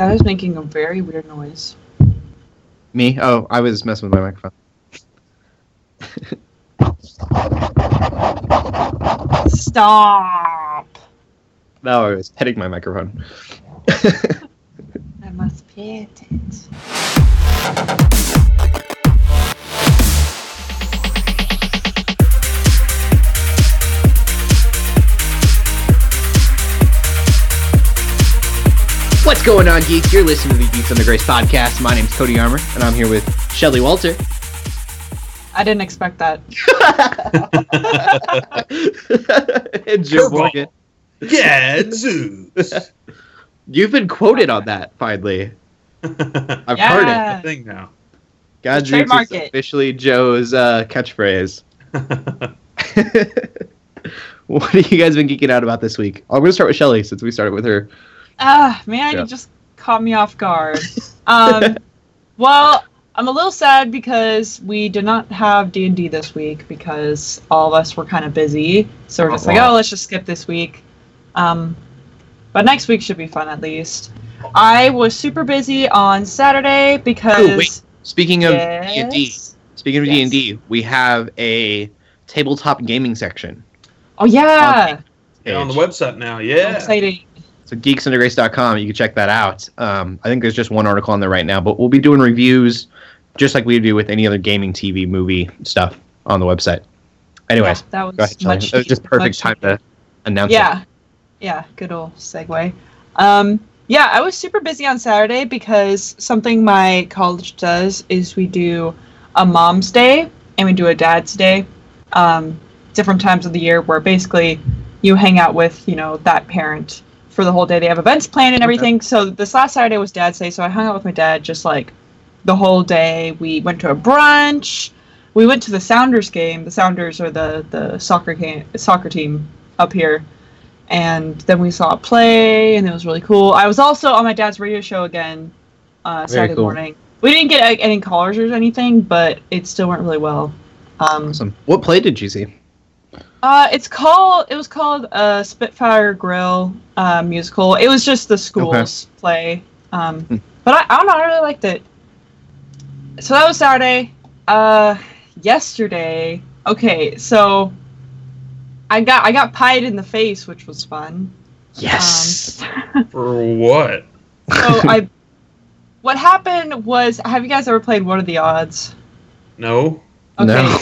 That is making a very weird noise. Me? Oh, I was messing with my microphone. Stop. No, I was hitting my microphone. I must pay attention. What's going on, geeks? You're listening to the Geeks Under Grace podcast. My name's Cody Armour, and I'm here with Shelly Walter. I didn't expect that. and Joe Curveball. Morgan. Gadzooks. You've been quoted on that, finally. I've Yeah. heard it. I think now. God's trademark is it. officially Joe's uh, catchphrase. what have you guys been geeking out about this week? I'm going to start with Shelly since we started with her. Ah, man, Yeah. you just caught me off guard. Um, well, I'm a little sad because we did not have D and D this week because all of us were kind of busy. So we're just like, Wow. oh, let's just skip this week. Um, but next week should be fun at least. I was super busy on Saturday because wait. Speaking of D&D, speaking of Yes. D&D, we have a tabletop gaming section. Oh yeah, Yeah, on the website now. So Yeah. exciting. So geeksundergrace.com, you can check that out. Um, I think there's just one article on there right now, but we'll be doing reviews just like we do with any other gaming, TV, movie stuff on the website. Anyways, Yeah, that was ahead, much That was just perfect time to announce Yeah. Yeah, good old segue. Um, yeah, I was super busy on Saturday because something my college does is we do a mom's day and we do a dad's day. Um, different times of the year where basically you hang out with, you know, that parent for the whole day. They have events planned and Okay. everything. So this last Saturday was dad's day, so I hung out with my dad just like the whole day. We went to a brunch. We went to the Sounders game. The Sounders are the the soccer game, soccer team up here and then we saw a play and it was really cool i was also on my dad's radio show again uh, saturday cool. morning we didn't get any callers or anything but it still went really well um, Awesome. What play did you see? Uh, it's called it was called uh, spitfire grill uh, musical it was just the school's play um, Hmm. but I, I don't know i really liked it so that was saturday uh, yesterday okay so i got i got pied in the face which was fun Yes. For what? so I, what happened was, have you guys ever played What Are the Odds? No. Okay, No.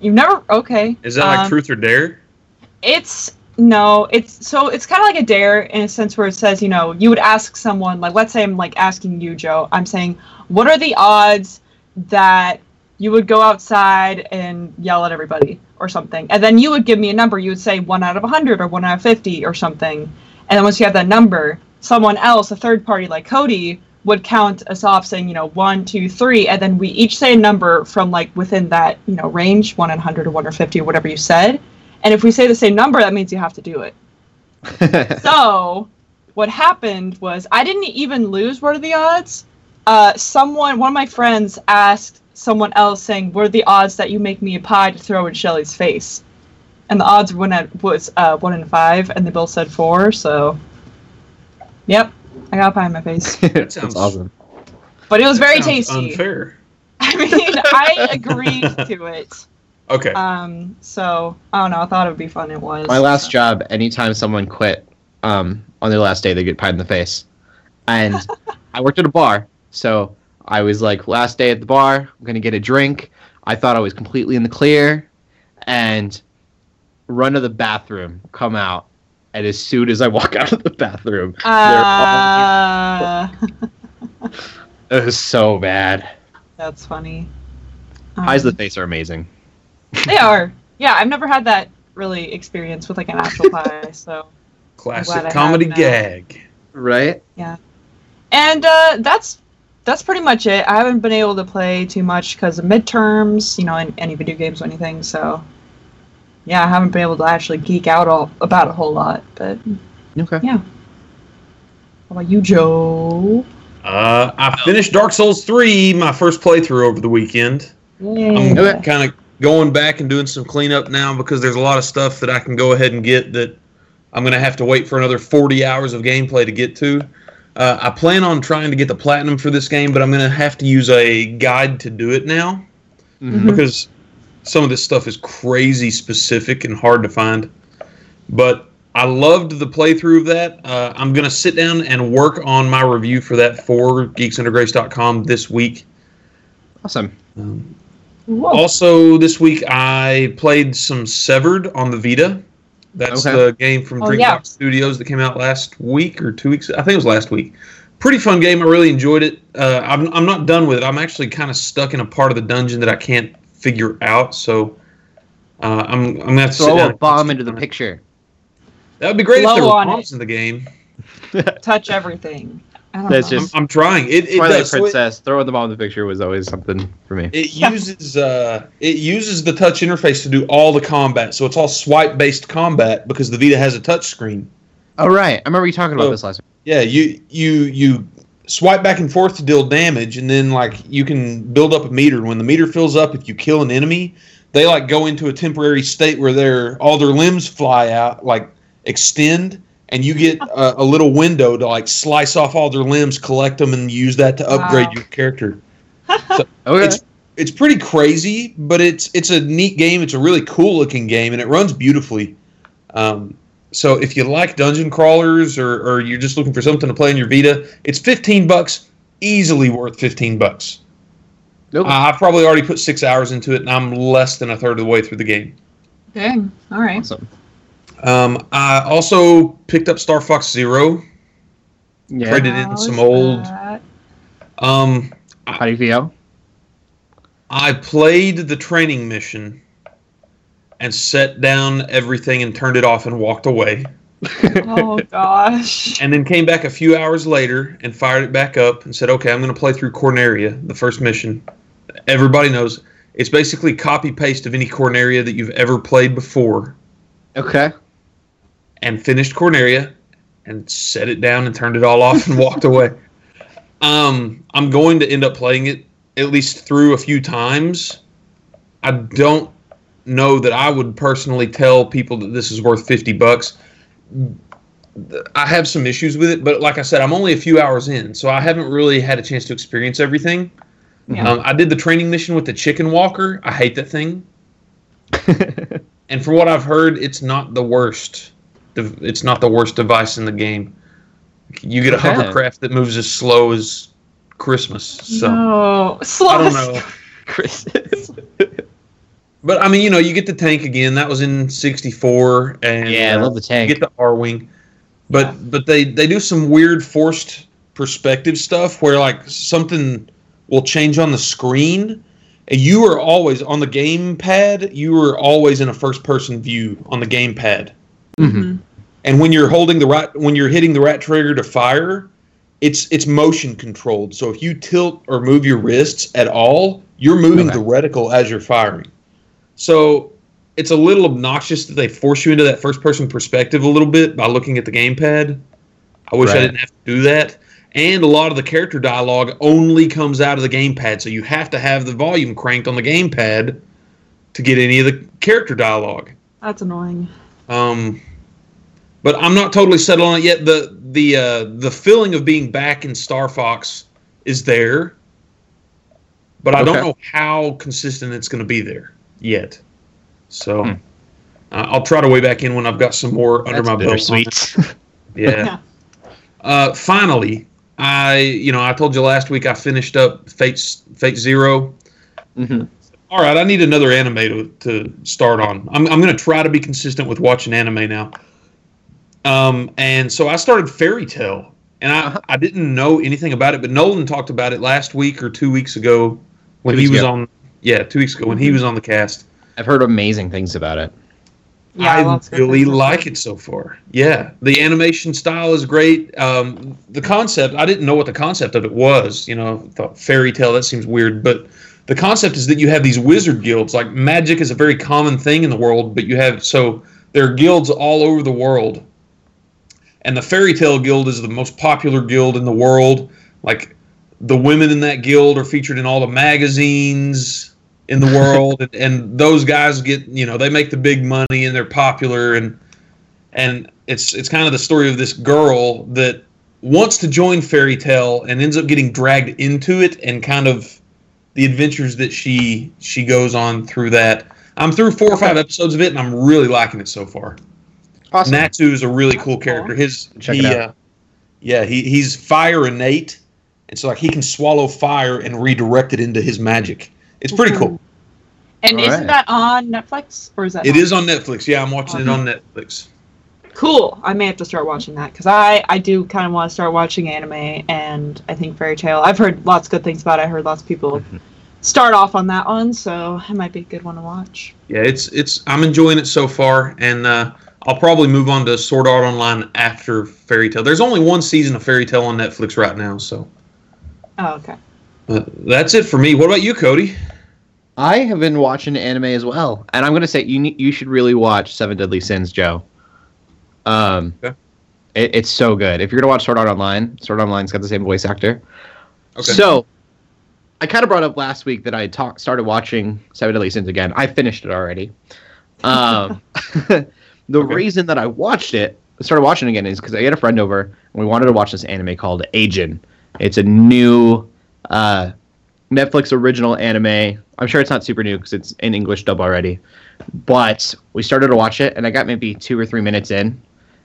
You've never. Okay, Is that like Um, truth or dare? It's no, it's so it's kind of like a dare in a sense where it says, you know, you would ask someone like, let's say I'm like asking you, Joe. I'm saying, what are the odds that you would go outside and yell at everybody or something, and then you would give me a number. You would say one out of hundred or one out of fifty or something, and then once you have that number, someone else, a third party like Cody, would count us off saying, you know, one, two, three, and then we each say a number from like within that, you know, range, one in hundred or one or fifty or whatever you said. And if we say the same number, that means you have to do it. So, what happened was I didn't even lose What Are the Odds? Uh, someone, one of my friends asked someone else saying, What are the odds that you make me a pie to throw in Shelly's face? And the odds went at, was uh, 1 in 5, and they both said 4, so. Yep, I got a pie in my face. That's sounds- awesome. But it was That very tasty. Unfair. I mean, I agreed to it. Okay. Um, so, I don't know, I thought it would be fun. It was. My last job, anytime someone quit um, on their last day, they get pied in the face. And I worked at a bar, so I was like, last day at the bar, I'm gonna get a drink. I thought I was completely in the clear, and run to the bathroom, come out, and as soon as I walk out of the bathroom, they're all- Uh, it was so bad. that's funny. Pies to Um, the face are amazing. They are. Yeah, I've never had that really experience with like an actual pie. So, Classic comedy gag. Right? Yeah, and uh, that's that's pretty much it. I haven't been able to play too much because of midterms, you know, in any video games or anything. So, yeah, I haven't been able to actually geek out all about a whole lot. But Okay. Yeah. How about you, Joe? Uh, I finished Dark Souls 3, my first playthrough over the weekend. I'm kind of going back and doing some cleanup now because there's a lot of stuff that I can go ahead and get that I'm going to have to wait for another 40 hours of gameplay to get to. Uh, I plan on trying to get the platinum for this game, but I'm going to have to use a guide to do it now Mhm. because some of this stuff is crazy specific and hard to find. But I loved the playthrough of that. Uh, I'm going to sit down and work on my review for that for geeksundergrace.com this week. Awesome. Um, also, this week I played some Severed on the Vita. That's Okay. the game from Oh, yeah. Studios that came out last week or two weeks. I think it was last week. Pretty fun game. I really enjoyed it. Uh, I'm, I'm not done with it. I'm actually kind of stuck in a part of the dungeon that I can't figure out. So uh, I'm, I'm gonna have to sit Throw a bomb into the picture. That would be great if Blow there were on it. in the game. Touch everything. I don't That's know. I'm, just- I'm trying. It, it Twilight does. So it- Princess. Throwing the bomb in the picture was always something for me. It uses uh, it uses the touch interface to do all the combat, so it's all swipe based combat because the Vita has a touch screen. Oh right, I remember you talking about this last week. Yeah, you you you swipe back and forth to deal damage, and then like you can build up a meter. When the meter fills up, if you kill an enemy, they like go into a temporary state where their all their limbs fly out, like extend, and you get a, a little window to like slice off all their limbs, collect them, and use that to upgrade Wow. your character. Okay. It's it's pretty crazy, but it's it's a neat game. It's a really cool looking game, and it runs beautifully. Um, so if you like dungeon crawlers, or, or you're just looking for something to play on your Vita, it's fifteen bucks, easily worth fifteen bucks. Nope. Uh, I've probably already put six hours into it, and I'm less than a third of the way through the game. Dang. All right. awesome. Um, I also picked up Star Fox Zero. Yeah. Traded in some old- that? Um, How do you feel? I played the training mission and set down everything and turned it off and walked away. Oh gosh. And then came back a few hours later and fired it back up and said, okay, I'm going to play through Corneria, the first mission. Everybody knows it's basically copy paste of any Corneria that you've ever played before Okay. and finished Corneria and set it down and turned it all off and walked away. Um, I'm going to end up playing it at least through a few times. I don't know that I would personally tell people that this is worth 50 bucks. I have some issues with it, but like I said, I'm only a few hours in, so I haven't really had a chance to experience everything. Yeah. Um, I did the training mission with the chicken walker. I hate that thing. And from what I've heard, it's not the worst. It's not the worst device in the game. You get a Okay. hovercraft that moves as slow as Christmas. So no. Slow. I don't know. Chris. But I mean, you know, you get the tank again. That was in '64, and yeah, I uh, love the you tank. get the R wing. But but they they do some weird forced perspective stuff where like something will change on the screen. And you are always on the game pad. You are always in a first person view on the gamepad. Mhm. and when you're holding the right when you're hitting the right trigger to fire it's it's motion controlled so if you tilt or move your wrists at all you're moving Okay. the reticle as you're firing so it's a little obnoxious that they force you into that first person perspective a little bit by looking at the gamepad. I wish i didn't have to do that. And a lot of the character dialogue only comes out of the gamepad so you have to have the volume cranked on the gamepad to get any of the character dialogue. That's annoying. um, but I'm not totally settled on it yet. The the uh, the feeling of being back in Star Fox is there, but I don't know how consistent it's going to be there yet. So Hmm. uh, I'll try to weigh back in when I've got some more under That's my belt. on it. bittersweet. Yeah. uh, finally, I you know I told you last week I finished up Fate Fate Zero. Mhm. All right, I need another anime to, to start on. I'm, I'm going to try to be consistent with watching anime now. Um, and so I started Fairy Tail, and I, Uh-huh. I didn't know anything about it, but Nolan talked about it last week or two weeks ago when he was ago. on. Yeah, two weeks ago when he was on the cast. I've heard amazing things about it. Yeah, I lots really like it so far. Yeah, the animation style is great. Um, the concept, I didn't know what the concept of it was. You know, thought Fairy Tail that seems weird, but the concept is that you have these wizard guilds. Like magic is a very common thing in the world, but you have so there are guilds all over the world, and the Fairy Tail guild is the most popular guild in the world. Like the women in that guild are featured in all the magazines in the world and, and those guys get you know they make the big money and they're popular and and it's it's kind of the story of this girl that wants to join Fairy Tail and ends up getting dragged into it and kind of the adventures that she she goes on through that. I'm through four or five episodes of it and I'm really liking it so far. Awesome. Natsu is a really cool character. His Check he, it out. Uh, yeah, he, he's fire innate, and so like he can swallow fire and redirect it into his magic. It's pretty cool. And All isn't right. that on Netflix or is that? It not? is on Netflix. Yeah, I'm watching it on Netflix. cool. I may have to start watching that because I I do kind of want to start watching anime, and I think Fairy Tail. I've heard lots of good things about. it. I heard lots of people start off on that one, so it might be a good one to watch. Yeah, it's it's I'm enjoying it so far, and uh, I'll probably move on to Sword Art Online after Fairy Tail. There's only one season of Fairy Tail on Netflix right now, so Oh, okay. uh, that's it for me. What about you, Cody? I have been watching anime as well, and I'm gonna say you ne- you should really watch Seven Deadly Sins, Joe. Um, Okay. it, it's so good. If you're gonna watch Sword Art Online, Sword Art Online's got the same voice actor. Okay. So, I kind of brought up last week that I talk, started watching Seven Deadly Sins again. I finished it already. Um, the Okay. reason that I watched it, started watching it again, is because I had a friend over and we wanted to watch this anime called Ajin. It's a new uh, Netflix original anime. I'm sure it's not super new because it's in English dub already. But we started to watch it, and I got maybe two or three minutes in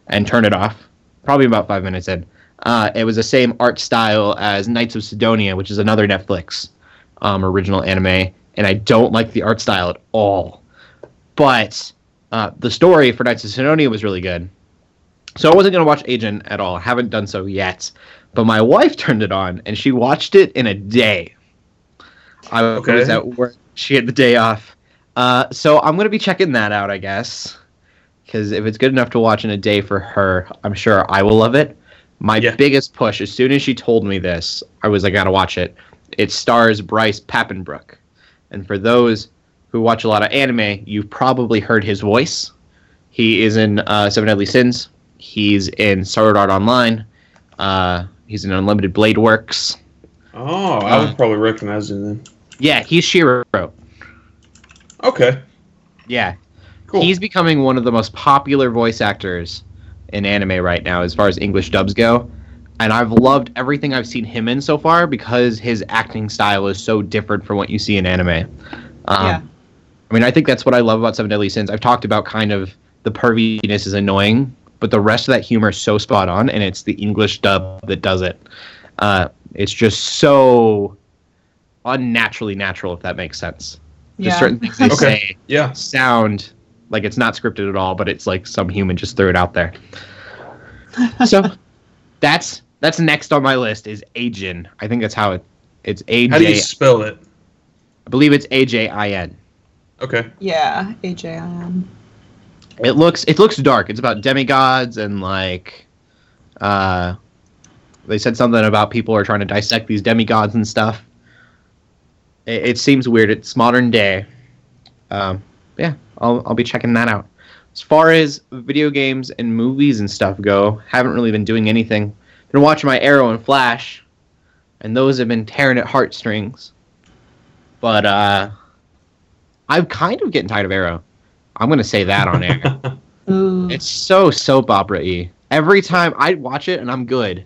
and turned it off. Probably about five minutes in. Uh, it was the same art style as Knights of Sidonia, which is another Netflix um, original anime, and I don't like the art style at all. But uh, the story for Knights of Sidonia was really good. So I wasn't going to watch Ajin at all. I haven't done so yet. But my wife turned it on, and she watched it in a day. I Okay. was at work. She had the day off. Uh, so I'm going to be checking that out, I guess. Because if it's good enough to watch in a day for her, I'm sure I will love it. My Yeah. biggest push, as soon as she told me this, I was like, I gotta watch it. It stars Bryce Papenbrook. And for those who watch a lot of anime, you've probably heard his voice. He is in uh, Seven Deadly Sins. He's in Sword Art Online. Uh, he's in Unlimited Blade Works. Oh, I would probably recognize him then. Yeah, he's Shiro. Okay, Yeah, cool. He's becoming one of the most popular voice actors in anime right now, as far as English dubs go. And I've loved everything I've seen him in so far because his acting style is so different from what you see in anime. Um, Yeah. I mean, I think that's what I love about Seven Deadly Sins. I've talked about kind of the perviness is annoying, but the rest of that humor is so spot on, and it's the English dub that does it. Uh, it's just so unnaturally natural, if that makes sense. Just Yeah. certain things they Okay. say yeah, sound like it's not scripted at all, but it's like some human just threw it out there. so that's that's next on my list is Ajin. I think that's how it it's A how do you spell it? I believe it's A J I N. Okay, Yeah, AJIN. It looks it looks dark. It's about demigods and like uh they said something about people are trying to dissect these demigods and stuff. It, it seems weird. It's modern day. Um, yeah, I'll I'll be checking that out. As far as video games and movies and stuff go, haven't really been doing anything. Been watching my Arrow and Flash, and those have been tearing at heartstrings. But uh, I'm kind of getting tired of Arrow. I'm gonna say that on air. It's so soap opera y. Every time I watch it and I'm good.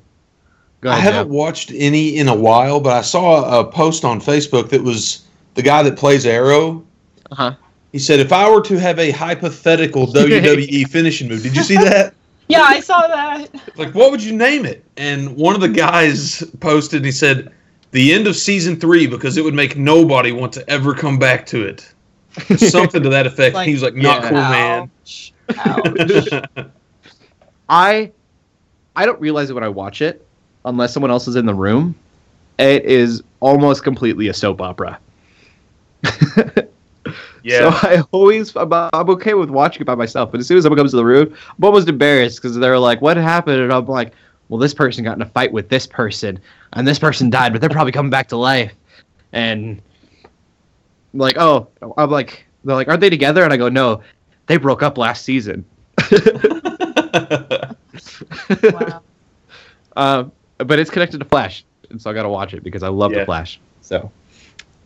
Go I haven't Joe. watched any in a while, but I saw a post on Facebook that was the guy that plays Arrow. Uh-huh. He said, "If I were to have a hypothetical WWE finishing move, did you see that? yeah, I saw that. Like, what would you name it?" And one of the guys posted, and he said, "The end of season three because it would make nobody want to ever come back to it." Something to that effect. Like, he was like, "Not yeah. cool, man." Ouch. Ouch. I I don't realize it when I watch it unless someone else is in the room. It is almost completely a soap opera. yeah. So I always I'm, I'm okay with watching it by myself, but as soon as someone comes to the room, I'm almost embarrassed because they're like, "What happened?" And I'm like, "Well, this person got in a fight with this person, and this person died, but they're probably coming back to life." And like, oh, I'm like, they're like, "Aren't they together?" And I go, "No, they broke up last season." wow. Um, but it's connected to Flash, and so I gotta watch it because I love Yeah. the Flash. So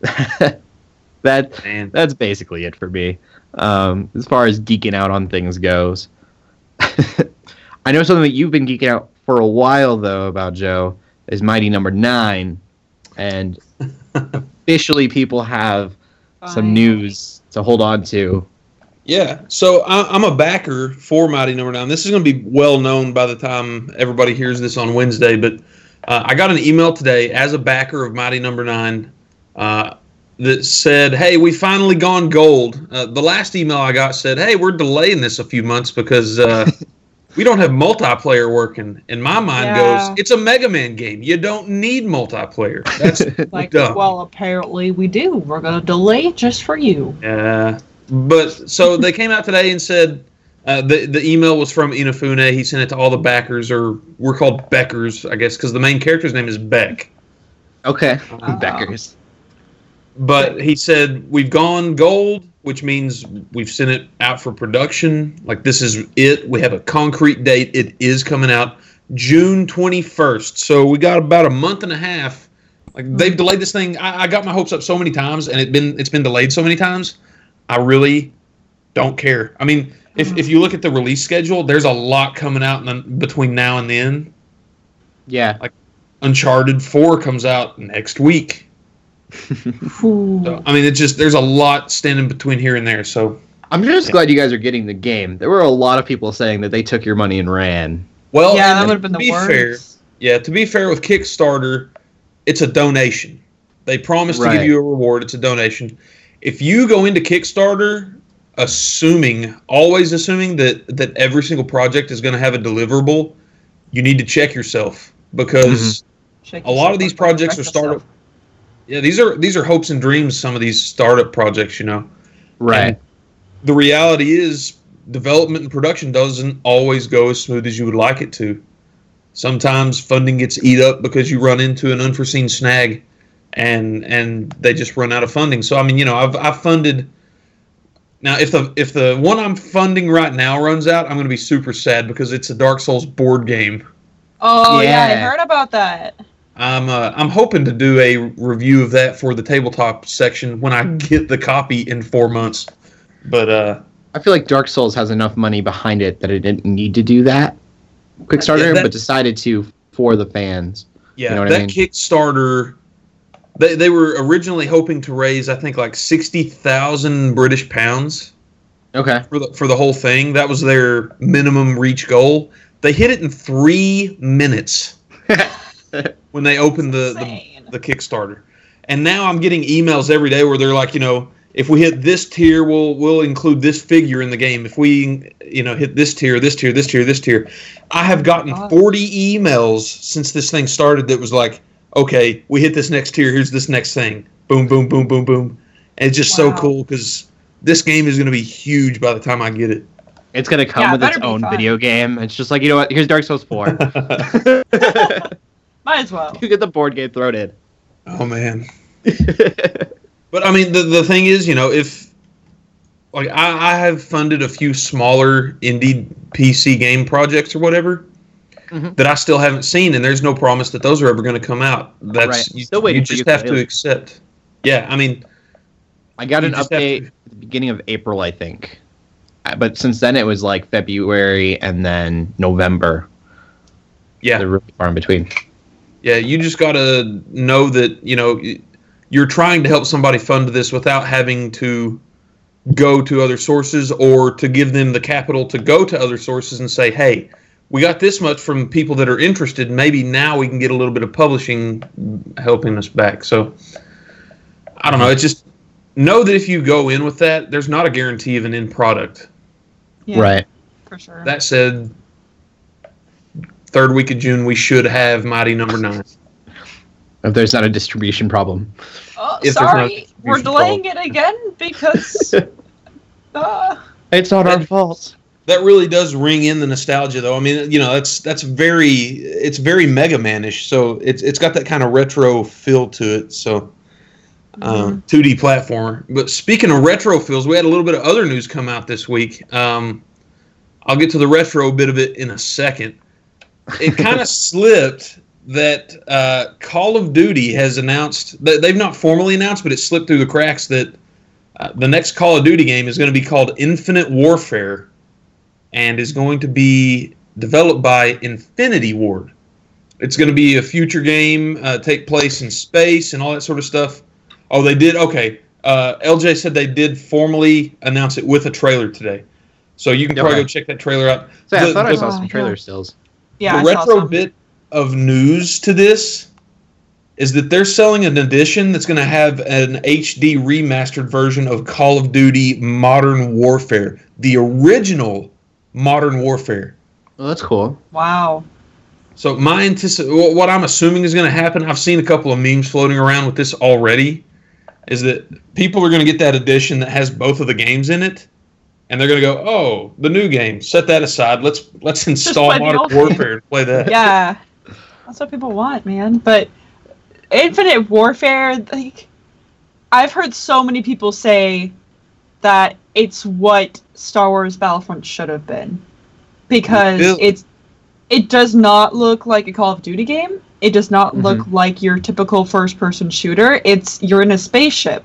that man. that's basically it for me. Um, as far as geeking out on things goes, I know something that you've been geeking out for a while though about Joe is Mighty Number Nine, and officially people have some news to hold on to. Yeah, so I, I'm a backer for Mighty Number Nine. This is going to be well known by the time everybody hears this on Wednesday. But uh, I got an email today as a backer of Mighty Number Nine uh, that said, "Hey, we finally gone gold." Uh, the last email I got said, "Hey, we're delaying this a few months because uh, we don't have multiplayer working." And my mind Yeah. goes, "It's a Mega Man game. You don't need multiplayer." That's Like, dumb. well, apparently we do. We're gonna delay it just for you. Yeah, but so they came out today and said uh, the the email was from Inafune. He sent it to all the backers, or we're called Beckers, I guess, because the main character's name is Beck. Okay, Oh. Beckers. But he said we've gone gold, which means we've sent it out for production. Like this is it. We have a concrete date. It is coming out June twenty first. So we got about a month and a half. Like they've delayed this thing. I, I got my hopes up so many times, and it been it's been delayed so many times. I really don't care. I mean, if if you look at the release schedule, there's a lot coming out in the, between now and then. Yeah, Like Uncharted Four comes out next week. So I mean, it's just there's a lot standing between here and there. So I'm just Yeah. glad you guys are getting the game. There were a lot of people saying that they took your money and ran. well, yeah, that to would have been the be worst. fair, yeah, to be fair with Kickstarter, it's a donation. They promise to give you a reward. It's a donation. If you go into Kickstarter assuming, always assuming that that every single project is going to have a deliverable, you need to check yourself because mm-hmm. Shake a lot of these projects are startup. yourself. Yeah, these are these are hopes and dreams. Some of these startup projects, you know. Right. the reality is development and production doesn't always go as smooth as you would like it to. Sometimes funding gets eat up because you run into an unforeseen snag and and they just run out of funding. So I mean, you know, I've I've funded now if the if the one I'm funding right now runs out, I'm going to be super sad because it's a Dark Souls board game. Oh yeah. I heard about that. I'm uh, I'm hoping to do a review of that for the tabletop section when I get the copy in 4 months. But uh I feel like Dark Souls has enough money behind it that it didn't need to do that Kickstarter, Yeah, that- but decided to for the fans. Yeah, You know what that I mean? Kickstarter, they, they were originally hoping to raise, I think, like sixty thousand British pounds Okay. for the for the whole thing. That was their minimum reach goal. They hit it in three minutes when they opened the, the the Kickstarter. And now I'm getting emails every day where they're like, you know, if we hit this tier, we'll we'll include this figure in the game. If we, you know, hit this tier, this tier, this tier, this tier. I have gotten 40 emails since this thing started that was like, okay, we hit this next tier, here's this next thing. Boom, boom, boom, boom, boom. And it's just so cool because this game is going to be huge by the time I get it. It's gonna come Yeah, with its own fun. video game. It's just like you know what? Here's Dark Souls Four. Might as well. you get the board game thrown in. Oh man. But I mean, the the thing is, you know, if like I, I have funded a few smaller indie PC game projects or whatever Mhm. that I still haven't seen, and there's no promise that those are ever going to come out. That's Right. you, Still waiting you for just have to ukulele. accept. Yeah, I mean, I got an update to- at the beginning of April, I think. Uh, But since then, it was like February and then November. yeah, They're really far in between. yeah. You just got to know that you know you're trying to help somebody fund this without having to go to other sources or to give them the capital to go to other sources and say, hey, we got this much from people that are interested. Maybe now we can get a little bit of publishing helping us back. So I don't know. It's just know that if you go in with that, there's not a guarantee of an end product. Yeah, Right. For sure. That said, third week of June, we should have Mighty Number Nine. If there's not a distribution problem. oh, if there's no sorry. We're distribution delaying it again because. uh, It's not our fault. That really does ring in the nostalgia, though. I mean, you know, that's that's very it's very Mega Man-ish. So it's it's got that kind of retro feel to it. So um, 2D platformer. But speaking of retro feels, we had a little bit of other news come out this week. Um, I'll get to the retro bit of it in a second. It kind of slipped that uh, Call of Duty has announced that they've not formally announced, but it slipped through the cracks that uh, the next Call of Duty game is going to be called Infinite Warfare, and is going to be developed by Infinity Ward. It's going to be a future game, uh, take place in space and all that sort of stuff. Oh, they did. Okay, uh, LJ said they did formally announce it with a trailer today, so you can probably go check that trailer out. So yeah, I The- thought I saw Oh, some yeah. trailer stills. Yeah, the I saw retro some. bit of news to this is that they're selling an edition that's going to have an HD remastered version of Call of Duty Modern Warfare, the original Modern Warfare. Well, that's cool. Wow. So my antici- what I'm assuming is going to happen. I've seen a couple of memes floating around with this already. Is that people are going to get that edition that has both of the games in it, and they're going to go, "Oh, the new game. Set that aside. Let's let's install Modern. Warfare and play that." Yeah. That's what people want, man. But Infinite Warfare, like, I've heard so many people say that it's what Star Wars Battlefront should have been. Because Bill- it's it does not look like a Call of Duty game. It does not look like your typical first person shooter. It's you're in a spaceship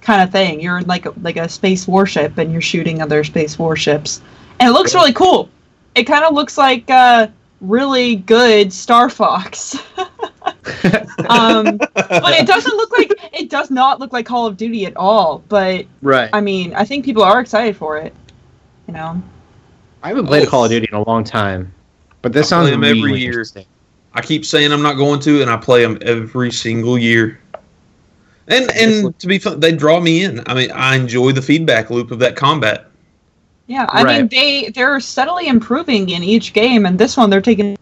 kind of thing. You're in like a, like a space warship and you're shooting other space warships. And it looks really cool. It kind of looks like uh really good Star Fox. um, but it doesn't look like it does not look like Call of Duty at all. But Right. I mean, I think people are excited for it. You know, I haven't played a Call of Duty in a long time, but this I sounds play 'em every year. I keep saying I'm not going to, and I play them every single year. And and to be fun, they draw me in. I mean, I enjoy the feedback loop of that combat. yeah. I mean, they they're steadily improving in each game, and this one they're taking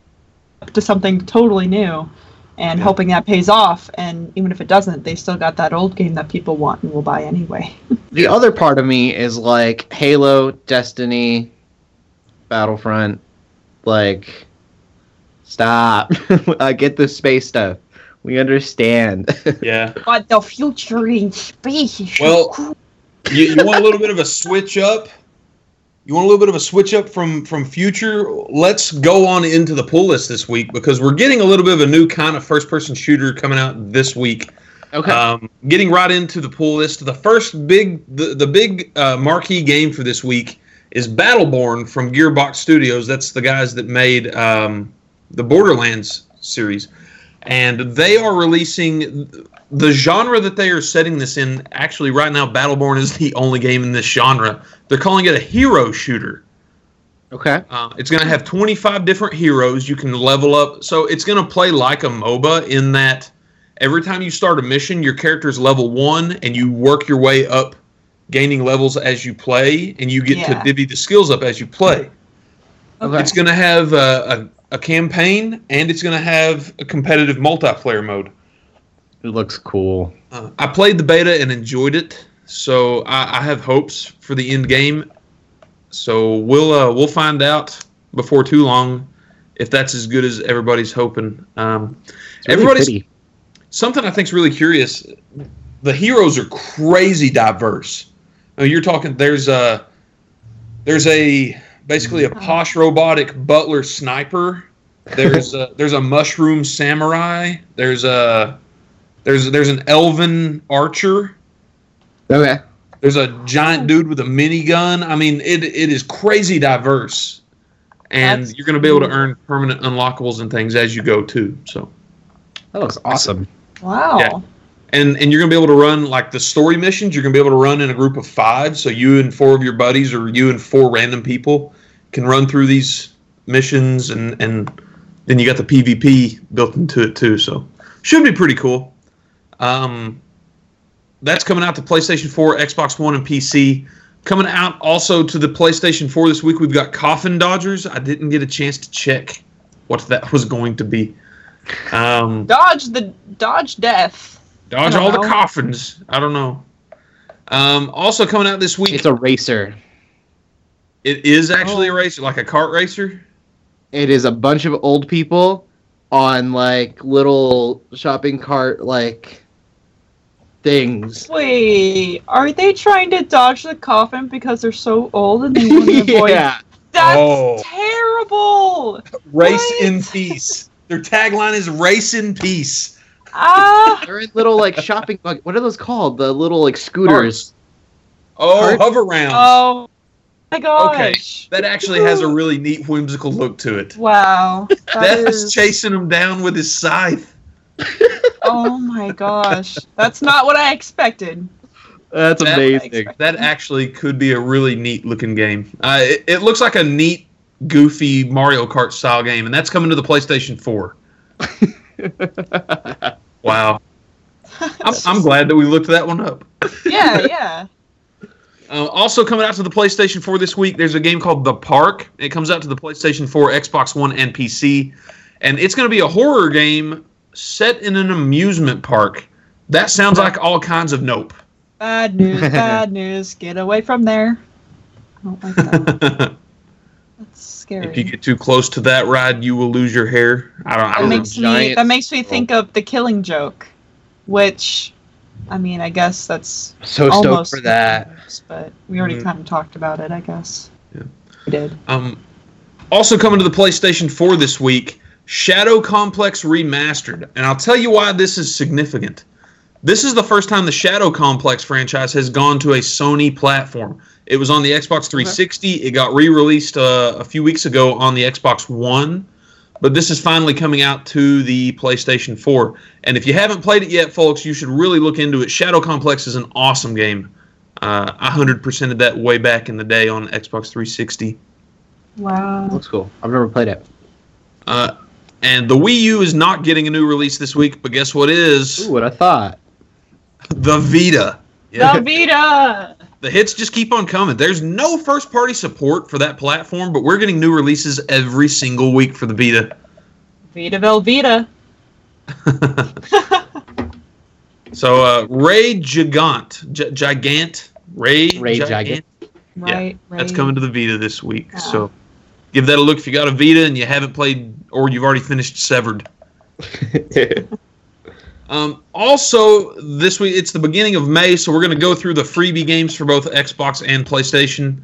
up to something totally new, and Yeah. hoping that pays off. And even if it doesn't, they still got that old game that people want and will buy anyway. The other part of me is like Halo, Destiny, Battlefront. Like, stop. uh, get the space stuff. We understand. Yeah. But the future in space is so Well, cool. you, you want a little bit of a switch up? You want a little bit of a switch up from from future? Let's go on into the pull list this week because we're getting a little bit of a new kind of first person shooter coming out this week. okay. Um, getting right into the pull list, the first big, the, the big uh, marquee game for this week is Battleborn from Gearbox Studios. That's the guys that made um, the Borderlands series, and they are releasing the genre that they are setting this in. Actually, right now, Battleborn is the only game in this genre. They're calling it a hero shooter. okay. Uh, it's going to have 25 different heroes you can level up. So it's going to play like a MOBA in that every time you start a mission, your character is level one and you work your way up, gaining levels as you play, and you get Yeah. to divvy the skills up as you play. Okay. It's going to have a, a, a campaign and it's going to have a competitive multiplayer mode. It looks cool. Uh, I played the beta and enjoyed it, so I, I have hopes for the end game. So we'll uh, we'll find out before too long if that's as good as everybody's hoping. Um, really everybody's pretty. something I think's really curious. The heroes are crazy diverse. Now, you're talking. There's a there's a basically a posh robotic butler sniper. There's a, there's a mushroom samurai. There's a there's there's an elven archer. Okay. There's a giant oh. dude with a minigun. I mean, it it is crazy diverse, and That's you're going to be able to earn permanent unlockables and things as you go too. So, That looks awesome. Wow. Yeah. and and you're going to be able to run like the story missions. You're going to be able to run in a group of five. So you and four of your buddies, or you and four random people, can run through these missions, and and then you got the PvP built into it too. So should be pretty cool. Um, that's coming out to PlayStation 4, Xbox One, and PC. Coming out also to the PlayStation 4 this week, we've got Coffin Dodgers. I didn't get a chance to check what that was going to be. Um, Dodge the dodge death. dodge I don't all the coffins. I don't know. Um, also coming out this week, It's a racer. it is actually Oh. a racer, like a kart racer. It is a bunch of old people on like little shopping cart like things. Wait, are they trying to dodge the coffin because they're so old and they want to avoid? yeah. That's Oh. terrible. Race What? in peace. Their tagline is "Race in peace." Ah, They're in little like shopping bug. What are those called? The little like scooters. Oh, Kart? hover rounds. oh, my gosh. Okay, that actually has a really neat whimsical look to it. Wow. That Death is is- chasing him down with his scythe. Oh my gosh. That's not what I expected. That's That- amazing. That actually could be a really neat looking game. Uh, it, it looks like a neat, goofy Mario Kart style game, and that's coming to the PlayStation 4. Wow. I'm, I'm glad that we looked that one up. Yeah, yeah. Uh, also coming out to the PlayStation 4 this week, there's a game called The Park. It comes out to the PlayStation 4, Xbox One, and PC, and it's going to be a horror game set in an amusement park. That sounds like all kinds of Nope. Bad news, bad news. Get away from there. I don't like that. That's scary. if you get too close to that ride, you will lose your hair. I don't. I that don't makes me giant that makes me think of the killing joke, which I mean, I guess that's so stoked almost for that. but we already Mhm. kind of talked about it, I guess. Yeah. We did. Um, also coming to the PlayStation 4 this week, Shadow Complex Remastered. And I'll tell you why this is significant. This is the first time the Shadow Complex franchise has gone to a Sony platform. It was on the Xbox 360. It got re-released uh, a few weeks ago on the Xbox One, but this is finally coming out to the PlayStation 4. And if you haven't played it yet, folks, you should really look into it. Shadow Complex is an awesome game. Uh, I 100%ed that way back in the day on Xbox 360. Wow. Looks cool. I've never played it. Uh, and the Wii U is not getting a new release this week, but guess what is? Ooh, what I thought. The Vita. The Vita. The hits just keep on coming. There's no first party support for that platform, but we're getting new releases every single week for the Vita. Vita Velveeta. So, uh, Ray Gigant, G- Gigant, Ray, Ray Gigant. Right, That's coming to the Vita this week. Yeah. So, give that a look if you got a Vita and you haven't played or you've already finished Severed. Um, also, this week it's the beginning of May, so we're going to go through the freebie games for both Xbox and PlayStation.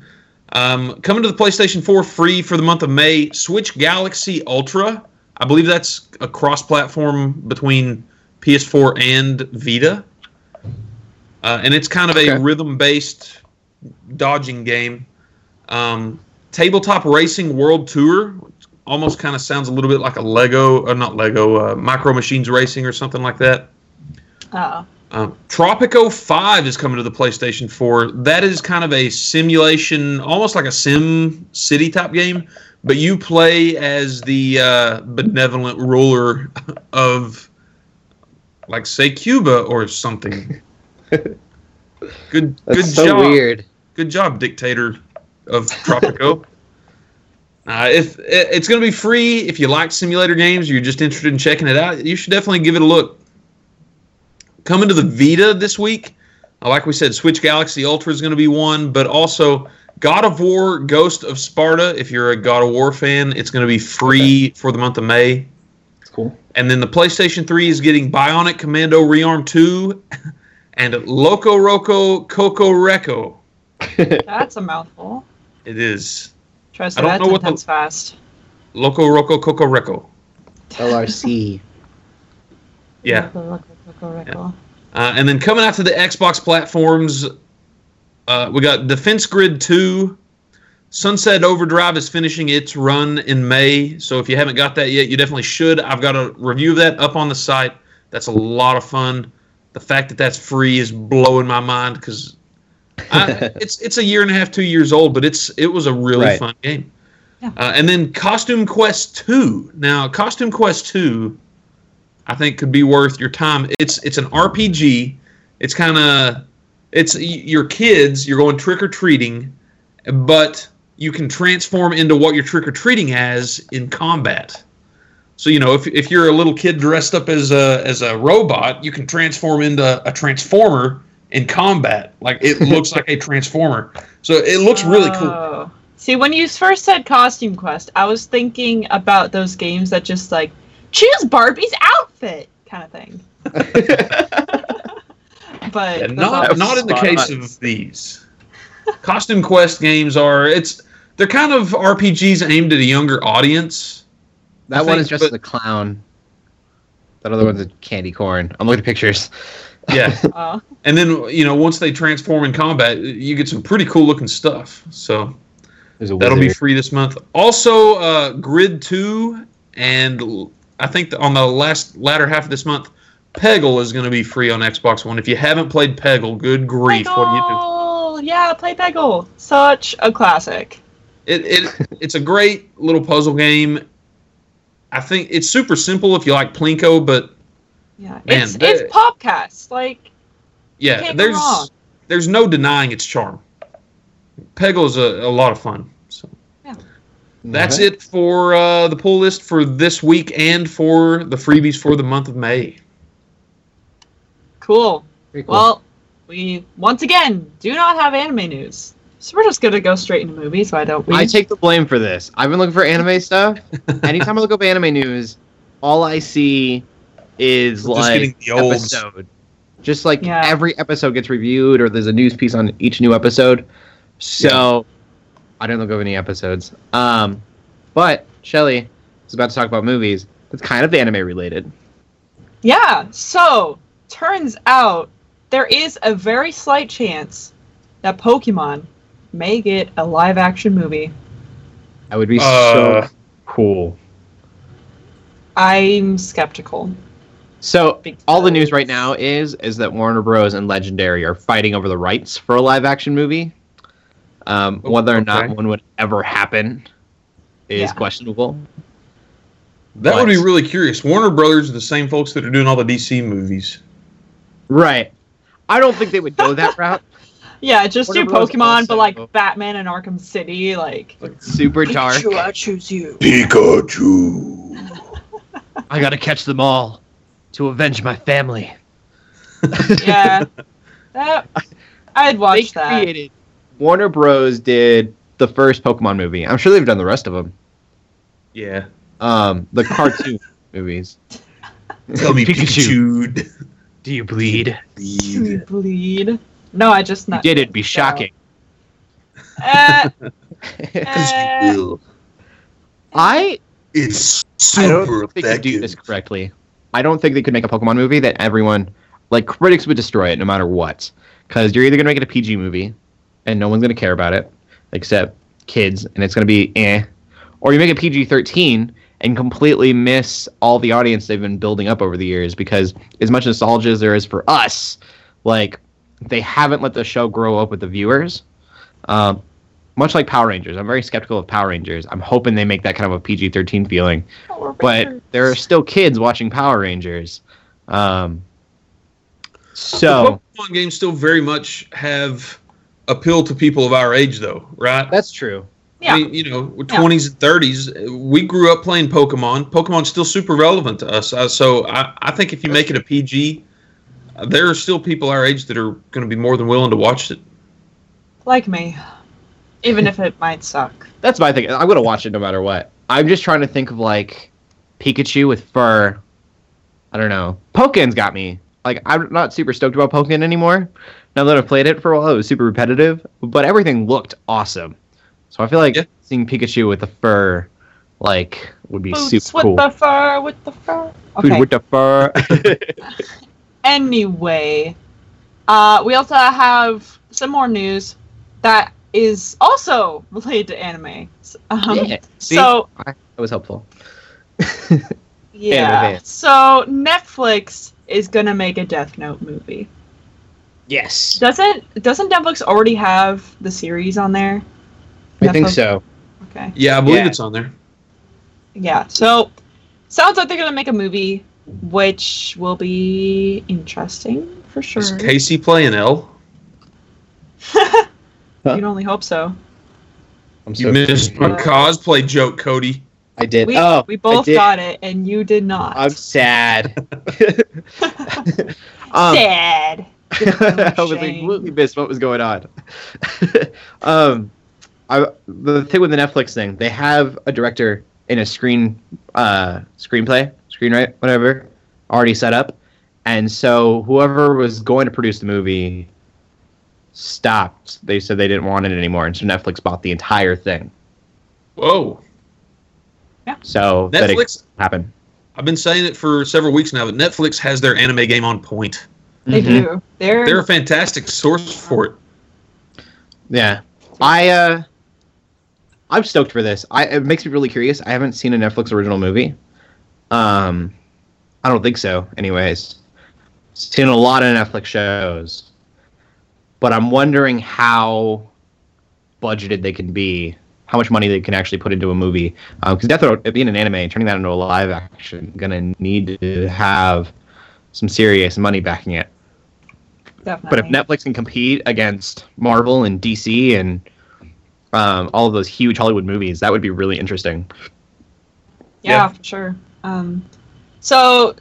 Um, coming to the PlayStation 4 free for the month of May, Switch Galaxy Ultra. I believe that's a cross-platform between PS4 and Vita, uh, and it's kind of a rhythm-based dodging game. Um, Tabletop Racing World Tour, almost kind of sounds a little bit like a Lego, or not Lego, uh, Micro Machines Racing or something like that. Oh. Um, Tropico 5 is coming to the PlayStation 4. That is kind of a simulation, almost like a Sim City type game, but you play as the uh, benevolent ruler of, like, say, Cuba or something. Good, That's good so job. weird. Good job, dictator of Tropico. uh, if it- it's going to be free, if you like simulator games, you're just interested in checking it out, you should definitely give it a look. Coming to the Vita this week, uh, like we said, Switch Galaxy Ultra is going to be one, but also God of War Ghost of Sparta. If you're a God of War fan, it's going to be free for the month of May. It's cool. And then the PlayStation 3 is getting Bionic Commando Rearmed 2 and Loco Roco Coco Reco. That's a mouthful. It is. Try to I don't that know what ten the- fast. Loco Roco Coco Reco. LRC. Yeah. Loco, loco, loco, loco. Uh, and then coming out to the Xbox platforms, uh, we got Defense Grid 2. Sunset Overdrive is finishing its run in May. So if you haven't got that yet, you definitely should. I've got a review of that up on the site. That's a lot of fun. The fact that that's free is blowing my mind because it's it's a year and a half, two years old, but it's it was a really Right. fun game. Yeah. Uh, and then Costume Quest 2. Now, Costume Quest 2 I think could be worth your time. It's it's an RPG. It's kind of it's your kids. You're going trick or treating, but you can transform into what you're trick or treating as in combat. So you know if if you're a little kid dressed up as a as a robot, you can transform into a transformer in combat. Like it looks like a transformer. So it looks really cool. Oh. See, when you first said Costume Quest, I was thinking about those games that just like choose Barbie's outfit kind of thing. But Yeah, not not in the spot case on. of these. Costume Quest games are it's they're kind of RPGs aimed at a younger audience. I That one think, is just but- as a clown. That other one's a candy corn. I'm looking at pictures. Yeah. Oh. and then you know once they transform in combat, you get some pretty cool looking stuff. So That'll be free this month. Also, uh, Grid Two, and I think that on the last latter half of this month, Peggle is going to be free on Xbox One. If you haven't played Peggle, good grief, what do you do? Peggle! Yeah, play Peggle. Such a classic. It, it it's a great little puzzle game. I think it's super simple if you like Plinko, but Yeah, Man, it's the- it's PopCap. Like, yeah, can't go there's wrong. there's no denying its charm. Peggle is a, a lot of fun. So that's Okay. it for uh, the pull list for this week and for the freebies for the month of May. cool. Cool. Well, we once again do not have anime news, so we're just gonna go straight into movies. Why don't we? I take the blame for this. I've been looking for anime stuff. Anytime I look up anime news, all I see is We're just like getting the olds. episode. Just like Yeah. every episode gets reviewed, or there's a news piece on each new episode. So I don't look up any episodes. Um, but Shelly is about to talk about movies. That's kind of anime related. Yeah, so turns out there is a very slight chance that Pokemon may get a live action movie. That would be Uh. so cool. I'm skeptical. So all the news right now is is that Warner Bros. and Legendary are fighting over the rights for a live action movie. Um, Oh, whether or not okay. one would ever happen is Yeah. questionable. That would be really curious. Warner Brothers are the same folks that are doing all the DC movies. Right. I don't think they would go that route. Yeah, just Warner do Bros. Pokemon, but like Batman and Arkham City, like Super dark. Pikachu, I choose you. Pikachu. I gotta catch them all to avenge my family. Yeah, that I'd They watch that. created. Warner Bros. did the first Pokemon movie. I'm sure they've done the rest of them. Yeah. Um, the cartoon movies. Tell me Pikachu. Pikachu. Do you bleed? You bleed. No, I just You not. did. It'd be shocking. Uh, Because Uh, you will. I It's I don't super think they could do this correctly. I don't think they could make a Pokemon movie that everyone, like critics, would destroy it no matter what. Because you're either gonna make it a PG movie, and no one's gonna care about it except kids, and it's gonna be eh, or you make it PG-13 and completely miss all the audience they've been building up over the years. Because as much nostalgia as there is for us, like they haven't let the show grow up with the viewers. Um, much like Power Rangers, I'm very skeptical of Power Rangers. I'm hoping they make that kind of a PG-13 feeling but there are still kids watching Power Rangers. Um, so the Pokemon games still very much have appeal to people of our age, though, right? that's true. yeah, I mean, you know, twenties and thirties. We grew up playing Pokemon. Pokemon's still super relevant to us. Uh, so I, I think if you make it a PG, uh, there are still people our age that are going to be more than willing to watch it. like me, even if it might suck. That's my thing. I'm gonna watch it no matter what. I'm just trying to think of like Pikachu with fur. I don't know. Pokemon's got me. Like I'm not super stoked about Pokemon anymore. Now that I've played it for a while, it was super repetitive, but everything looked awesome. So I feel like Yeah. seeing Pikachu with the fur, like, would be Boots super with cool. the fur, with the fur. Food with the fur. Anyway, uh, we also have some more news that is also related to anime. Um, Yeah, see? So that was helpful. yeah, Anime. so Netflix is gonna make a Death Note movie. Yes. Doesn't doesn't Netflix already have the series on there? I think so. Okay. Yeah, I believe Yeah. it's on there. Yeah. So sounds like they're gonna make a movie, which will be interesting for sure. Is Casey playing L? You'd only hope so. I'm You missed my Uh, cosplay joke, Cody. I did. We oh, we both did. got it, and you did not. I'm sad. um, Sad. I was Shame. completely missed what was going on. um, I, the thing with the Netflix thing, they have a director in a screen, uh, screenplay, screenwrite, whatever, already set up, and so whoever was going to produce the movie stopped. They said they didn't want it anymore, and so Netflix bought the entire thing. Whoa. Yeah. So that Netflix, happened. I've been saying it for several weeks now that Netflix has their anime game on point. They Mhm. do. They're, They're a fantastic source for it. Yeah. I uh I'm stoked for this. I it makes me really curious. I haven't seen a Netflix original movie. Um, I don't think so. Anyways, seen a lot of Netflix shows, but I'm wondering how budgeted they can be, how much money they can actually put into a movie. Because Death Note, being an anime, and turning that into a live action, gonna need to have some serious money backing it. Definitely. But if Netflix can compete against Marvel and DC and um, all of those huge Hollywood movies, that would be really interesting. Yeah, Yeah. for sure. Um, so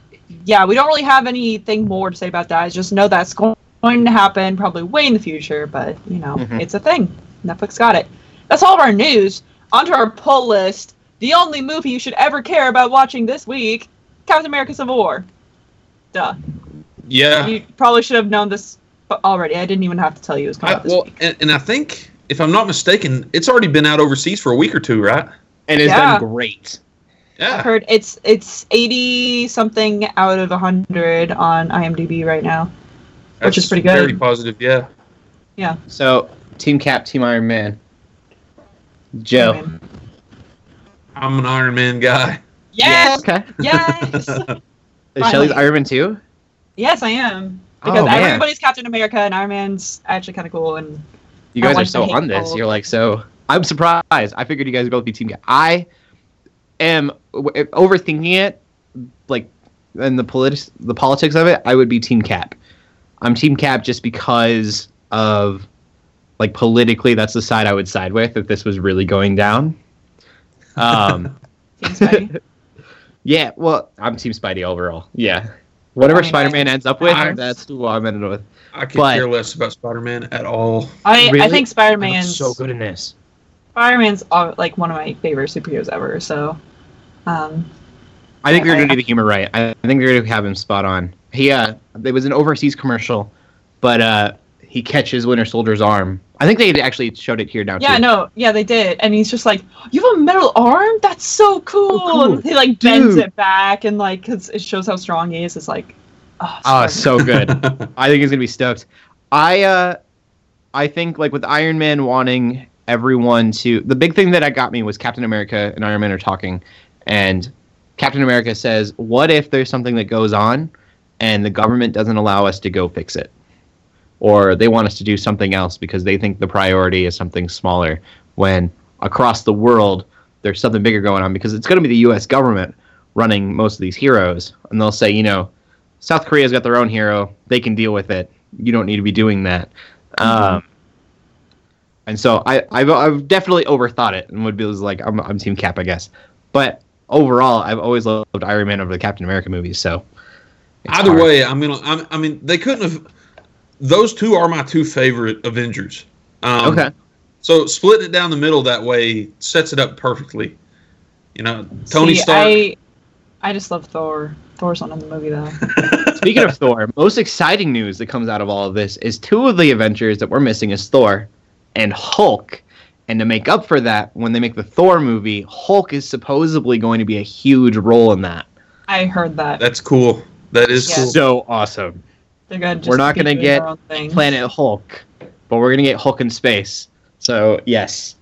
yeah, we don't really have anything more to say about that. Just know that's go- going to happen probably way in the future, but you know, Mhm. it's a thing. Netflix got it. That's all of our news. Onto our pull list. The only movie you should ever care about watching this week: Captain America: Civil War. Duh. Yeah. You probably should have known this already. I didn't even have to tell you it was coming I, out this well, week. and, and I think if I'm not mistaken, it's already been out overseas for a week or two, right? And it's Yeah. done great. Yeah. I've heard it's it's eighty something out of hundred on IMDb right now. Which is pretty good. Very positive. Yeah. Yeah. So, Team Cap, Team Iron Man. Joe. I mean, I'm an Iron Man guy. Yes, Okay. yes, Is Finally. Shelly's Iron Man too? yes, I am oh, because Oh, everybody's Captain America and Iron Man's actually kind of cool. And You guys are so on this. hateful- You're like so. I'm surprised. I figured you guys would both be Team Cap. I am overthinking it, like, and the politics, the politics of it. I would be Team Cap. I'm Team Cap just because of, like, politically, that's the side I would side with if this was really going down. Um. Team Spidey. Yeah, well, I'm Team Spidey overall. Yeah. Whatever I mean, Spider-Man ends up with, I- that's who I'm ending with. I could But- care less about Spider-Man at all. I, I think Spider Man's Man's so good in this. Spider Man's like one of my favorite superheroes ever. So, um, I think they're going to do the humor right. I I think they're going to have him spot on. He, uh, there was an overseas commercial, but uh, he catches Winter Soldier's arm. I think they actually showed it here now yeah, too. no, yeah, they did, and he's just like, "You have a metal arm? That's so cool!" cool. And he like bends Dude. it back, and like, cause it shows how strong he is. It's like, oh, Oh, so good. I think he's gonna be stoked. I uh, I think like with Iron Man wanting everyone to the big thing that I got me was Captain America and Iron Man are talking, and Captain America says, "What if there's something that goes on, and the government doesn't allow us to go fix it, or they want us to do something else because they think the priority is something smaller when across the world there's something bigger going on because it's going to be the U.S. government running most of these heroes, and they'll say, you know." South Korea's got their own hero. They can deal with it. You don't need to be doing that. Um, and so I, I've, I've definitely overthought it and would be like, I'm, I'm Team Cap, I guess. But overall, I've always loved Iron Man over the Captain America movies. So it's Either hard. way, I'm gonna. I'm, I mean, they couldn't have. Those two are my two favorite Avengers. Um, okay. So splitting it down the middle that way sets it up perfectly. You know, Tony See, Stark. I, I just love Thor. Thor's not in the movie though. Speaking of Thor, most exciting news that comes out of all of this is two of the Avengers that we're missing is Thor and Hulk. And to make up for that, when they make the Thor movie, Hulk is supposedly going to be a huge role in that. I heard that. That's cool. That is Yeah. cool. So awesome. They're gonna just we're not gonna get their own thing. Planet Hulk, but we're gonna get Hulk in space. So yes,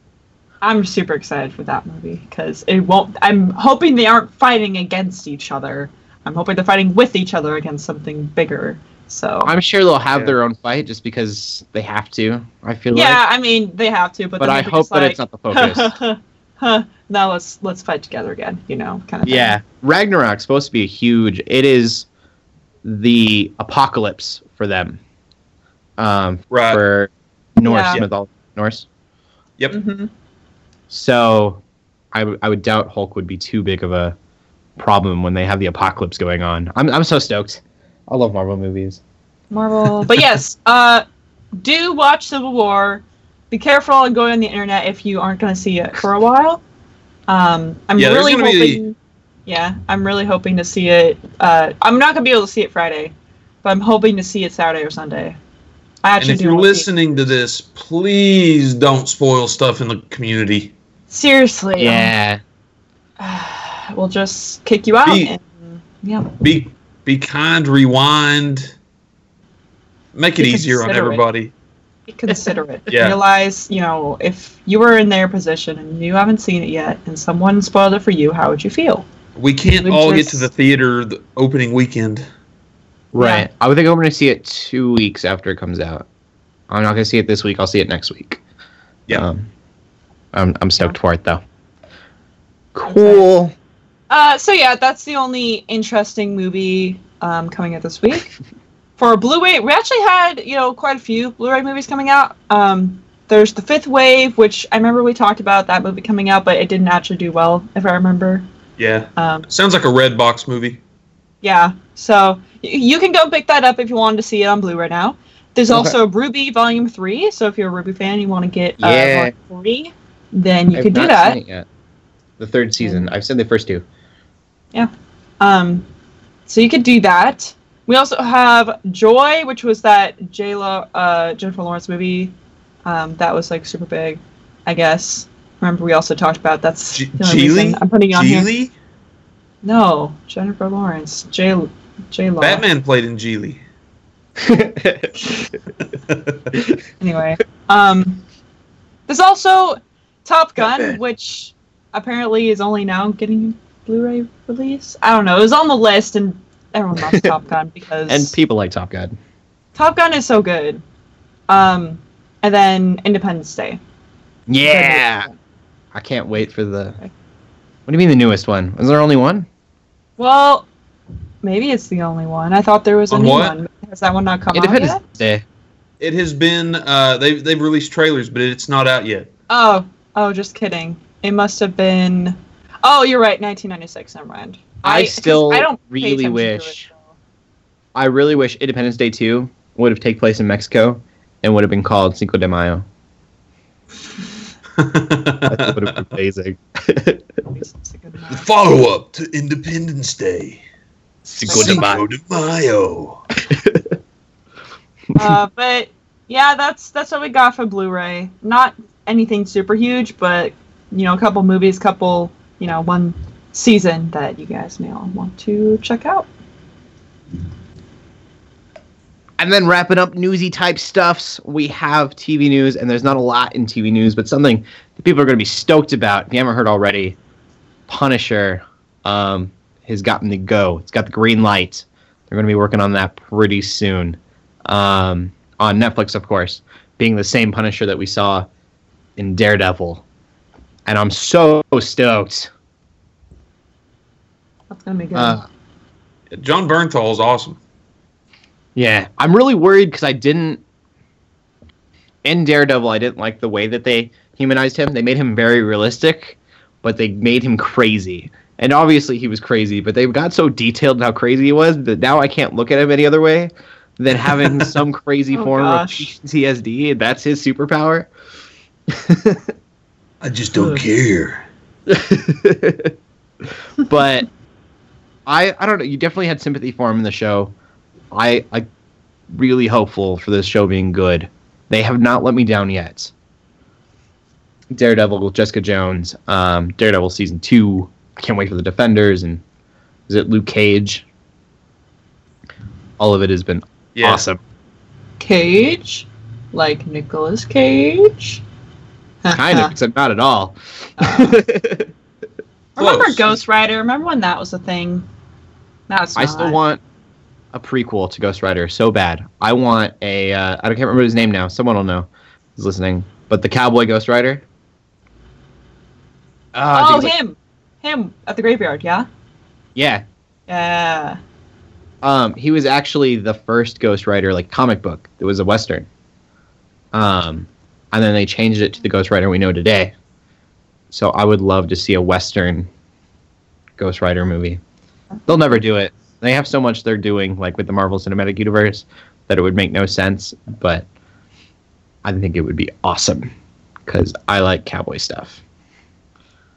I'm super excited for that movie because it won't. I'm hoping they aren't fighting against each other. I'm hoping they're fighting with each other against something bigger. So I'm sure they'll have Yeah. their own fight just because they have to. I feel yeah, like, I mean they have to, but but I hope that like, it's not the focus. huh, now let's let's fight together again. You know, kind of. thing. yeah, Ragnarok's supposed to be a huge. It is the apocalypse for them. Um, Right. for Norse Yeah. mythology, Norse. Yep. hmm So, I, w- I would doubt Hulk would be too big of a problem when they have the apocalypse going on. I'm I'm so stoked. I love Marvel movies. Marvel. but yes, uh, do watch Civil War. Be careful on going on the internet if you aren't going to see it for a while. Um, I'm Yeah, really gonna be- hoping. Yeah, I'm really hoping to see it. Uh, I'm not going to be able to see it Friday, but I'm hoping to see it Saturday or Sunday. I And actually if do you're wanna see listening to this, please don't spoil stuff in the community. seriously, Yeah. um, we'll just kick you out. Be- and, yeah, Be be kind, rewind, make it Be easier on everybody. be considerate. Yeah. Realize, you know, if you were in their position and you haven't seen it yet, and someone spoiled it for you, how would you feel? We can't We all get to the theater the opening weekend. Right. I would think I'm going to see it two weeks after it comes out. I'm not going to see it this week. I'll see it next week. Yeah. Um, I'm I'm stoked for it though. Cool. Uh, so yeah, that's the only interesting movie um, coming out this week. For Blu-ray, we actually had you know quite a few Blu-ray movies coming out. Um, there's the Fifth Wave, which I remember we talked about that movie coming out, but it didn't actually do well, if I remember. Yeah. Um, Sounds like a Redbox movie. yeah, so you can go pick that up if you wanted to see it on Blu-ray now. There's Okay. also RWBY Volume Three, so if you're a RWBY fan, you want to get uh, Yeah. Volume Three, then you I've could do not that. seen it yet. The third season. I've seen the first two. Yeah. Um, so you could do that. We also have Joy, which was that J Lo, uh, Jennifer Lawrence movie. Um, that was like super big, I guess. Remember, we also talked about that's G- the only Gigli? I'm putting it on here. Gigli? No, Jennifer Lawrence, J J Lo. Batman played in Gigli. Anyway, um, there's also Top Gun, Batman. which apparently is only now getting a Blu-ray release. I don't know. It was on the list, and everyone loves Top Gun because and people like Top Gun. Top Gun is so good. Um, and then Independence Day. Yeah. I can't wait for the. What do you mean the newest one? Is there only one? Well, maybe it's the only one. I thought there was a On new what? one. Has that one not come out Independence yet? Day. It has been uh, they've they've released trailers, but it's not out yet. Oh, oh, just kidding. It must have been. Oh, you're right. 1996. Never mind. I still 'cause I don't pay really attention to wish- it, so. I really wish Independence Day 2 would have taken place in Mexico and would have been called Cinco de Mayo. That would have been amazing. It's a good the follow up to Independence Day. Cinco de Mayo. de Mayo. uh, but yeah, that's that's what we got for Blu-ray. Not anything super huge, but you know, a couple movies, couple you know, one season that you guys may all want to check out. And then wrapping up newsy type stuffs, we have TV news, and there's not a lot in TV news, but something that people are going to be stoked about. If you haven't heard already, Punisher um, has gotten the go. It's got the green light. They're going to be working on that pretty soon. Um, on Netflix, of course, being the same Punisher that we saw in Daredevil. And I'm so stoked. That's gonna be good. Uh, Jon Bernthal is awesome. Yeah, I'm really worried because I didn't. In Daredevil, I didn't like the way that they humanized him. They made him very realistic, but they made him crazy. And obviously, he was crazy, but they got so detailed in how crazy he was that now I can't look at him any other way than having some crazy Oh, form gosh. of PTSD. and That's his superpower. I just don't care. but I I don't know. You definitely had sympathy for him in the show. I I really hopeful for this show being good. They have not let me down yet. Daredevil with Jessica Jones, um, Daredevil season two. I can't wait for the Defenders and is it Luke Cage? All of it has been Yeah. awesome. Cage, like Nicolas Cage. Kind of, except not at all. Uh, remember Ghost Rider? Remember when that was a thing? That's I still want a prequel to Ghost Rider so bad. I want a uh, I don't can't remember his name now. Someone will know who's listening. But the cowboy Ghost Rider. I Oh, think it's like- him, him at the graveyard. Yeah. yeah. Yeah. Um, he was actually the first Ghost Rider like comic book. It was a western. Um, and then they changed it to the Ghost Rider we know today. So I would love to see a western Ghost Rider movie. They'll never do it. They have so much they're doing, like with the Marvel Cinematic Universe, that it would make no sense. But I think it would be awesome because I like cowboy stuff.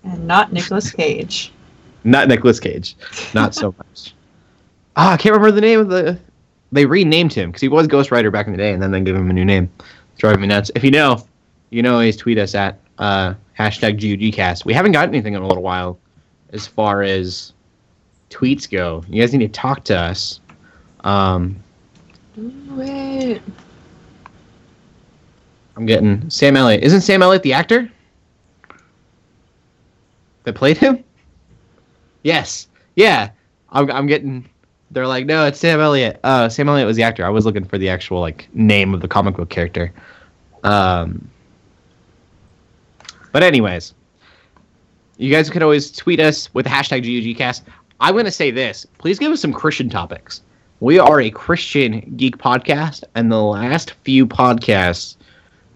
And not Nicolas Cage. Not Nicolas Cage. Not so much. Ah, I can't remember the name of the. They renamed him because he was Ghost Rider back in the day, and then they gave him a new name. It's driving me nuts. If you know, you know, always tweet us at uh, hashtag GUGcast. We haven't got anything in a little while as far as tweets go. You guys need to talk to us. Um, Do it. I'm getting Sam Elliott. Isn't Sam Elliott the actor that played him? Yes. Yeah. I'm, I'm getting. They're like, no, it's Sam Elliott. Uh, Sam Elliott was the actor. I was looking for the actual like name of the comic book character. Um. But anyways, you guys could always tweet us with the hashtag GUGcast. I'm gonna say this. Please give us some Christian topics. We are a Christian geek podcast, and the last few podcasts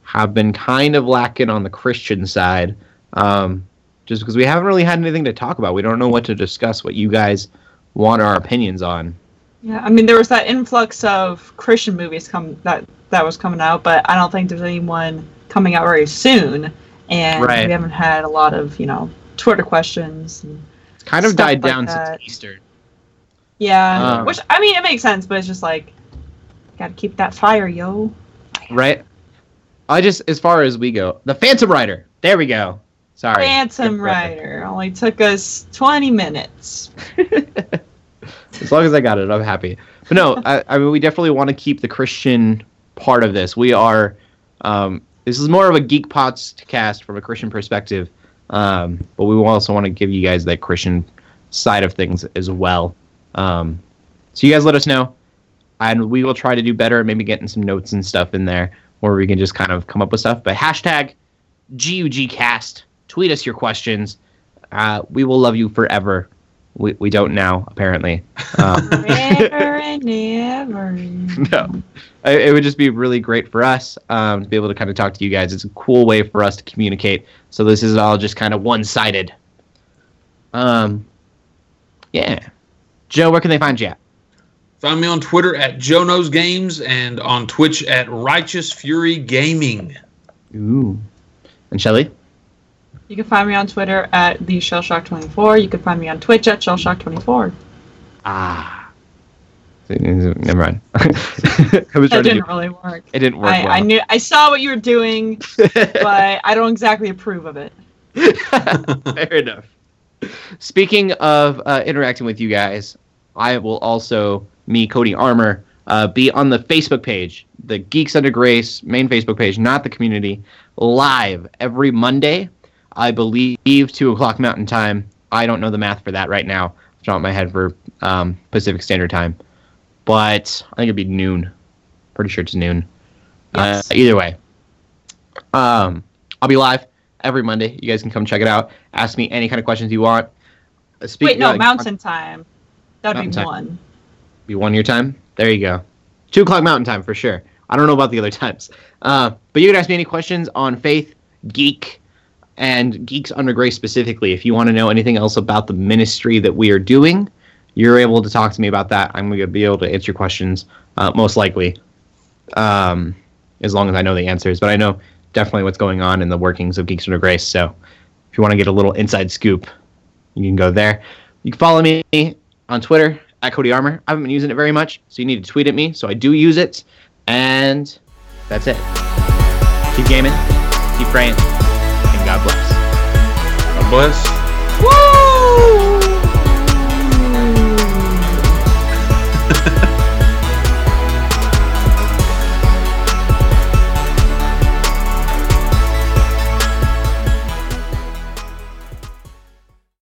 have been kind of lacking on the Christian side. Um, just because we haven't really had anything to talk about. We don't know what to discuss, what you guys want our opinions on. Yeah, I mean there was that influx of Christian movies come that that was coming out, but I don't think there's anyone coming out very soon, and Right. we haven't had a lot of you know Twitter questions. And, kind of died like down that. since Easter. yeah, Um, which I mean it makes sense, but it's just like gotta keep that fire, yo. right? I just, as far as we go, the Phantom Rider. There we go. Sorry. Phantom Rider only took us 20 minutes. as long as I got it, I'm happy. But no, I, I mean, we definitely want to keep the Christian part of this. We are, um, this is more of a geek podcast from a Christian perspective, um, but we also want to give you guys that Christian side of things as well. Um, so you guys let us know, and we will try to do better. Maybe getting some notes and stuff in there, where we can just kind of come up with stuff. But hashtag GUGcast. Tweet us your questions. Uh, we will love you forever. We, we don't now, apparently. Um, Forever and no, I- it would just be really great for us um, to be able to kind of talk to you guys. It's a cool way for us to communicate. So this is all just kind of one sided. Um, yeah. Joe, where can they find you at? Find me on Twitter at Joe Knows Games and on Twitch at Righteous Fury Gaming. Ooh. And Shelly? You can find me on Twitter at the Shellshock24. You can find me on Twitch at Shellshock24. Ah. Never mind. I was That trying to do, didn't really work. it didn't work I, well. I knew I saw what you were doing, but I don't exactly approve of it. Fair enough. Speaking of uh, interacting with you guys, I will also, me, Cody Armor, uh, be on the Facebook page, the Geeks Under Grace main Facebook page, not the community, live every Monday. I believe 2 o'clock Mountain Time. I don't know the math for that right now. Off the top my head for um, Pacific Standard Time. But I think it'd be noon. Pretty sure it's noon. Yes. Uh, either way, um, I'll be live every Monday. You guys can come check it out. Ask me any kind of questions you want. Uh, speak- Wait, no, uh, Mountain Time. That'd Mountain be Time. one. Be one your time. There you go. Two o'clock Mountain Time for sure. I don't know about the other times. Uh, but you can ask me any questions on faith, geek, and Geeks Under Grace specifically. If you want to know anything else about the ministry that we are doing, you're able to talk to me about that. I'm going to be able to answer questions, uh, most likely, um, as long as I know the answers. But I know definitely what's going on in the workings of Geeks Under Grace. So if you want to get a little inside scoop, you can go there. You can follow me on Twitter at Cody Armor. I haven't been using it very much, so you need to tweet at me. So I do use it, and that's it. Keep gaming, keep praying, God bless. God bless.